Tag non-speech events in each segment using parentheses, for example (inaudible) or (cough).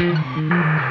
thank you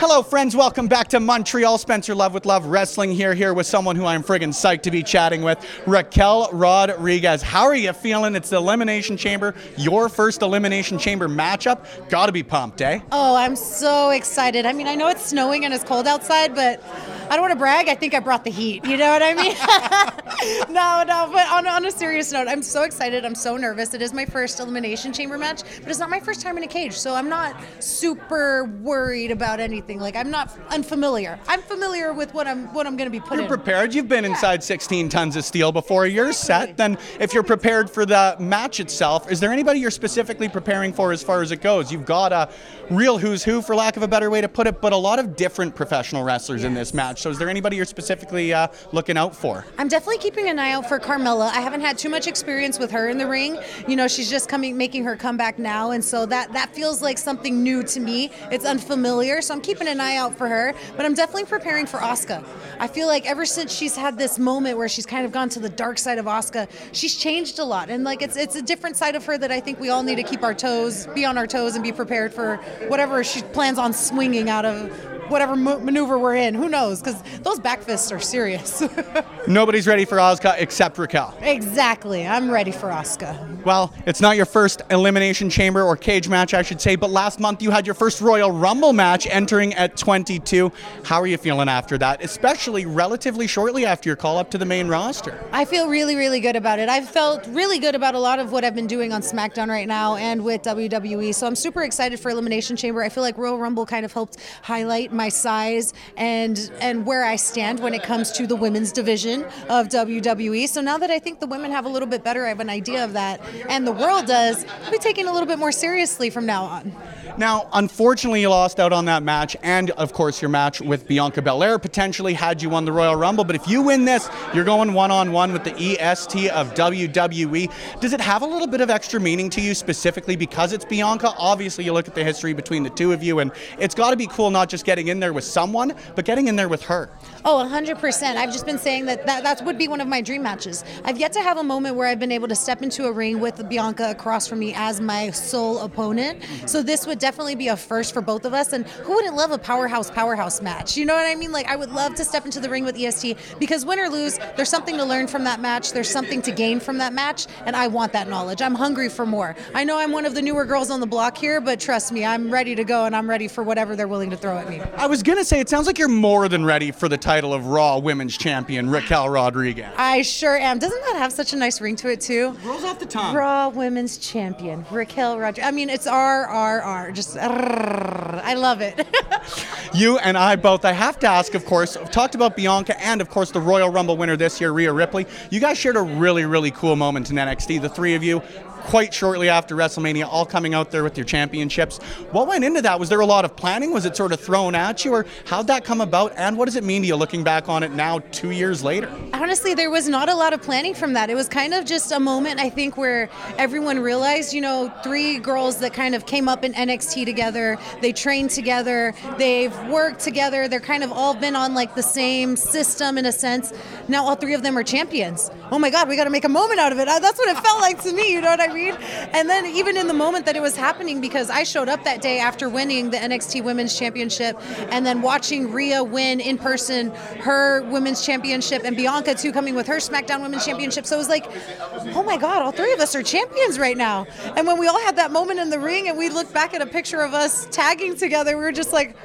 Hello, friends. Welcome back to Montreal. Spencer Love with Love Wrestling here, here with someone who I'm friggin' psyched to be chatting with, Raquel Rodriguez. How are you feeling? It's the Elimination Chamber, your first Elimination Chamber matchup. Gotta be pumped, eh? Oh, I'm so excited. I mean, I know it's snowing and it's cold outside, but I don't want to brag. I think I brought the heat. You know what I mean? (laughs) no, no, but on, on a serious note, I'm so excited. I'm so nervous. It is my first Elimination Chamber match, but it's not my first time in a cage, so I'm not super worried about anything. Like, I'm not unfamiliar. I'm familiar with what I'm what I'm going to be put You're in. prepared. You've been inside 16 tons of steel before. You're set. Then, if you're prepared for the match itself, is there anybody you're specifically preparing for as far as it goes? You've got a real who's who, for lack of a better way to put it, but a lot of different professional wrestlers in this match. So, is there anybody you're specifically uh, looking out for? I'm definitely keeping an eye out for Carmella. I haven't had too much experience with her in the ring. You know, she's just coming, making her comeback now, and so that that feels like something new to me. It's unfamiliar, so I'm keeping an eye out for her. But I'm definitely preparing for Asuka. I feel like ever since she's had this moment where she's kind of gone to the dark side of Asuka, she's changed a lot, and like it's it's a different side of her that I think we all need to keep our toes, be on our toes, and be prepared for whatever she plans on swinging out of. Whatever maneuver we're in, who knows? Because those back fists are serious. (laughs) Nobody's ready for Asuka except Raquel. Exactly. I'm ready for Asuka. Well, it's not your first Elimination Chamber or cage match, I should say, but last month you had your first Royal Rumble match entering at 22. How are you feeling after that, especially relatively shortly after your call up to the main roster? I feel really, really good about it. I've felt really good about a lot of what I've been doing on SmackDown right now and with WWE. So I'm super excited for Elimination Chamber. I feel like Royal Rumble kind of helped highlight my size and and where I stand when it comes to the women's division of WWE. So now that I think the women have a little bit better, I have an idea of that, and the world does, I'll be taking a little bit more seriously from now on. Now, unfortunately, you lost out on that match, and of course, your match with Bianca Belair potentially had you won the Royal Rumble. But if you win this, you're going one on one with the EST of WWE. Does it have a little bit of extra meaning to you specifically because it's Bianca? Obviously, you look at the history between the two of you, and it's got to be cool not just getting in there with someone, but getting in there with her. Oh, 100%. I've just been saying that, that that would be one of my dream matches. I've yet to have a moment where I've been able to step into a ring with Bianca across from me as my sole opponent. Mm-hmm. So this would definitely be a first for both of us. And who wouldn't love a powerhouse, powerhouse match? You know what I mean? Like, I would love to step into the ring with EST because win or lose, there's something to learn from that match. There's something to gain from that match. And I want that knowledge. I'm hungry for more. I know I'm one of the newer girls on the block here, but trust me, I'm ready to go and I'm ready for whatever they're willing to throw at me. I was going to say, it sounds like you're more than ready for the title of Raw Women's Champion, Raquel Rodriguez. I sure am. Doesn't that have such a nice ring to it too? Rolls off the tongue. Raw Women's Champion, Raquel Rodriguez. I mean, it's RRR. Just, I love it. (laughs) You and I both. I have to ask, of course, I've talked about Bianca and, of course, the Royal Rumble winner this year, Rhea Ripley. You guys shared a really, really cool moment in NXT, the three of you, quite shortly after WrestleMania, all coming out there with your championships. What went into that? Was there a lot of planning? Was it sort of thrown you, or how'd that come about? And what does it mean to you looking back on it now, two years later? Honestly, there was not a lot of planning from that. It was kind of just a moment, I think, where everyone realized, you know, three girls that kind of came up in NXT together, they trained together, they've worked together, they're kind of all been on like the same system in a sense. Now all three of them are champions. Oh my God, we got to make a moment out of it. Uh, That's what it felt like to me, you know what I mean? And then even in the moment that it was happening, because I showed up that day after winning the NXT Women's Championship and then watching Rhea win in person her Women's Championship and Bianca too coming with her SmackDown Women's Championship. So it was like, oh my God, all three of us are champions right now. And when we all had that moment in the ring and we looked back at a picture of us tagging together, we were just like,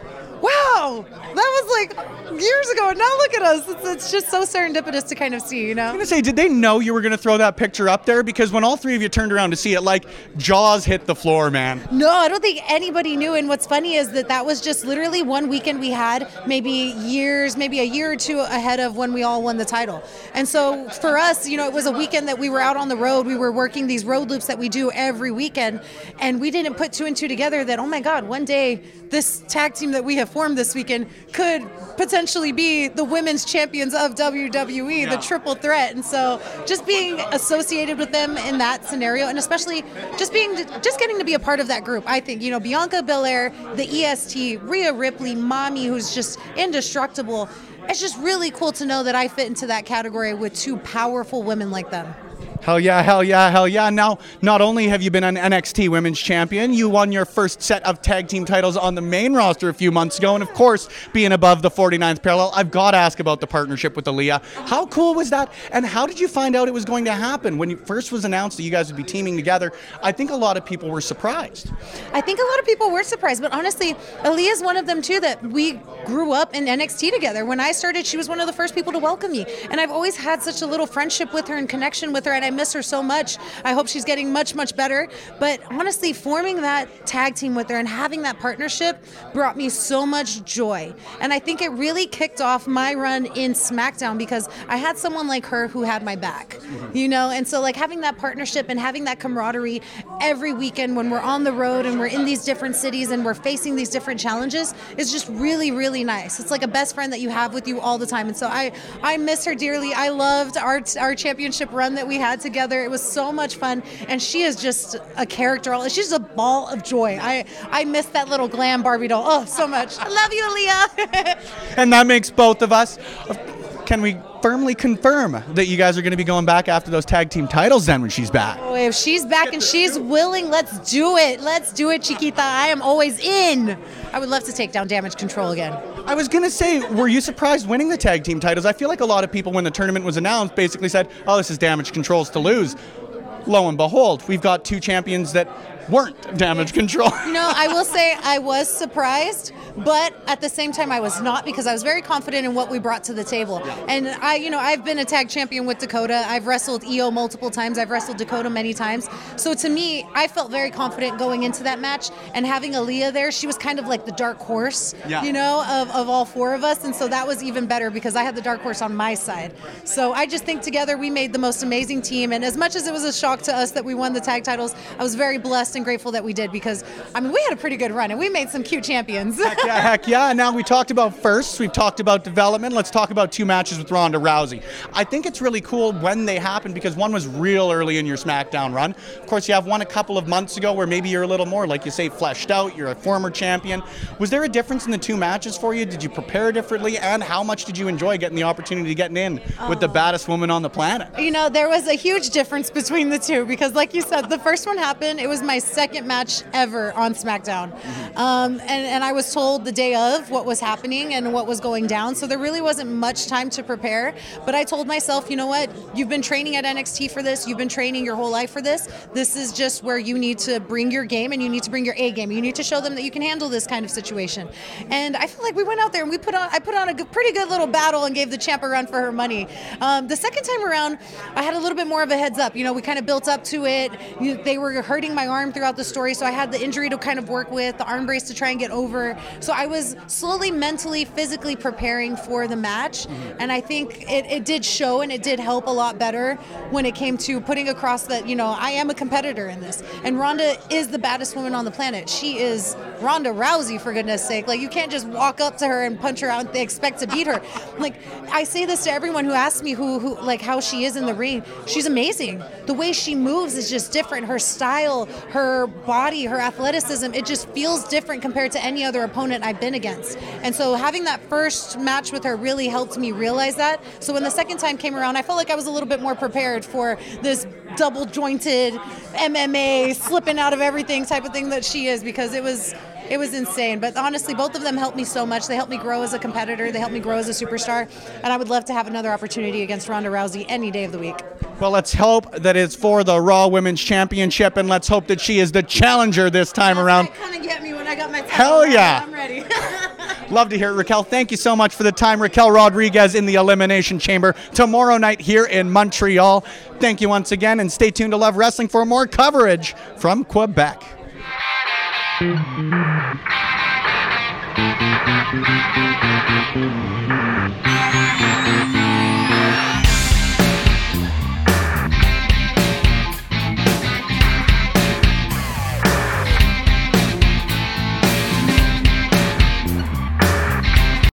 wow, that was like years ago. And now look at us. It's, it's just so serendipitous to kind of see, you know? I'm gonna say, did they know you were gonna throw that picture up there? Because when all three of you turned around to see it, like jaws hit the floor, man. No, I don't think anybody knew. And what's funny is that that was just literally one weekend we had, maybe years, maybe a year or two ahead of when we all won the title. And so for us, you know, it was a weekend that we were out on the road. We were working these road loops that we do every weekend. And we didn't put two and two together that, oh my God, one day this tag team that we have this weekend could potentially be the women's champions of WWE, the triple threat. And so just being associated with them in that scenario, and especially just being, just getting to be a part of that group, I think, you know, Bianca Belair, the EST, Rhea Ripley, Mami, who's just indestructible. it's just really cool to know that I fit into that category with two powerful women like them. Hell yeah, hell yeah, hell yeah. Now, not only have you been an NXT Women's Champion, you won your first set of tag team titles on the main roster a few months ago. And of course, being above the 49th parallel, I've got to ask about the partnership with Aaliyah. How cool was that? And how did you find out it was going to happen? When it first was announced that you guys would be teaming together, I think a lot of people were surprised. I think a lot of people were surprised, but honestly, Aaliyah is one of them too that we grew up in NXT together. When I started, she was one of the first people to welcome me. And I've always had such a little friendship with her and connection with her, and I miss her so much. I hope she's getting much, much better. But honestly, forming that tag team with her and having that partnership brought me so much joy. And I think it really kicked off my run in SmackDown because I had someone like her who had my back, mm-hmm. you know? And so, like, having that partnership and having that camaraderie every weekend when we're on the road and we're in these different cities and we're facing these different challenges is just really, really nice. It's like a best friend that you have with you all the time. And so, I, I miss her dearly. I loved our, our championship run that we had together. It was so much fun, and she is just a character. She's a ball of joy. I I miss that little glam Barbie doll. Oh, so much. I love you, Leah. (laughs) and that makes both of us. Can we firmly confirm that you guys are going to be going back after those tag team titles then when she's back? Oh, if she's back and she's willing, let's do it. Let's do it, Chiquita. I am always in. I would love to take down Damage Control again. I was to say, were you surprised winning the tag team titles? I feel like a lot of people, when the tournament was announced, basically said, oh, this is Damage Control's to lose lo and behold, we've got two champions that weren't damage control. (laughs) no, I will say I was surprised, but at the same time I was not because I was very confident in what we brought to the table. And I, you know, I've been a tag champion with Dakota. I've wrestled Io multiple times. I've wrestled Dakota many times. So to me, I felt very confident going into that match and having Aaliyah there. She was kind of like the dark horse, yeah. you know, of, of all four of us. And so that was even better because I had the dark horse on my side. So I just think together we made the most amazing team. And as much as it was a shock to us that we won the tag titles, I was very blessed and grateful that we did because I mean we had a pretty good run and we made some cute champions. heck yeah, heck yeah. Now we talked about firsts, we've talked about development. Let's talk about two matches with Ronda Rousey. I think it's really cool when they happen because one was real early in your SmackDown run. Of course, you have one a couple of months ago where maybe you're a little more, like you say, fleshed out. You're a former champion. Was there a difference in the two matches for you? Did you prepare differently? And how much did you enjoy getting the opportunity to get in with the baddest woman on the planet? You know, there was a huge difference between the two because, like you said, the first one happened. It was my second match ever on SmackDown. Um, and, and I was told the day of what was happening and what was going down. So there really wasn't much time to prepare. But I told myself, you know what? You've been training at NXT for this. You've been training your whole life for this. This is just where you need to bring your game and you need to bring your A game. You need to show them that you can handle this kind of situation. And I feel like we went out there and we put on, I put on a good, pretty good little battle and gave the champ a run for her money. Um, the second time around, I had a little bit more of a heads up. You know, we kind of built up to it. You, they were hurting my arm throughout the story, so I had the injury to kind of work with, the arm brace to try and get over. So I was slowly mentally, physically preparing for the match. Mm-hmm. And I think it, it did show and it did help a lot better when it came to putting across that, you know, I am a competitor in this. And Ronda is the baddest woman on the planet. She is Ronda Rousey, for goodness sake. Like, you can't just walk up to her and punch her out and expect to beat her. (laughs) Like, I say this to everyone who asks me who, who, like, how she is in the ring. She's amazing. The way she moves is just different. Her style, her body, her athleticism, it just feels different compared to any other opponent I've been against. And so having that first match with her really helped me realize that. So when the second time came around, I felt like I was a little bit more prepared for this double jointed MMA slipping out of everything type of thing that she is because it was it was insane. But honestly, both of them helped me so much. They helped me grow as a competitor. They helped me grow as a superstar. And I would love to have another opportunity against Ronda Rousey any day of the week. Well, let's hope that it's for the Raw Women's Championship, and let's hope that she is the challenger this time around. Kind of get me when I got my. Hell yeah! I'm ready. (laughs) Love to hear it, Raquel. Thank you so much for the time, Raquel Rodriguez in the Elimination Chamber tomorrow night here in Montreal. Thank you once again, and stay tuned to Love Wrestling for more coverage from Quebec.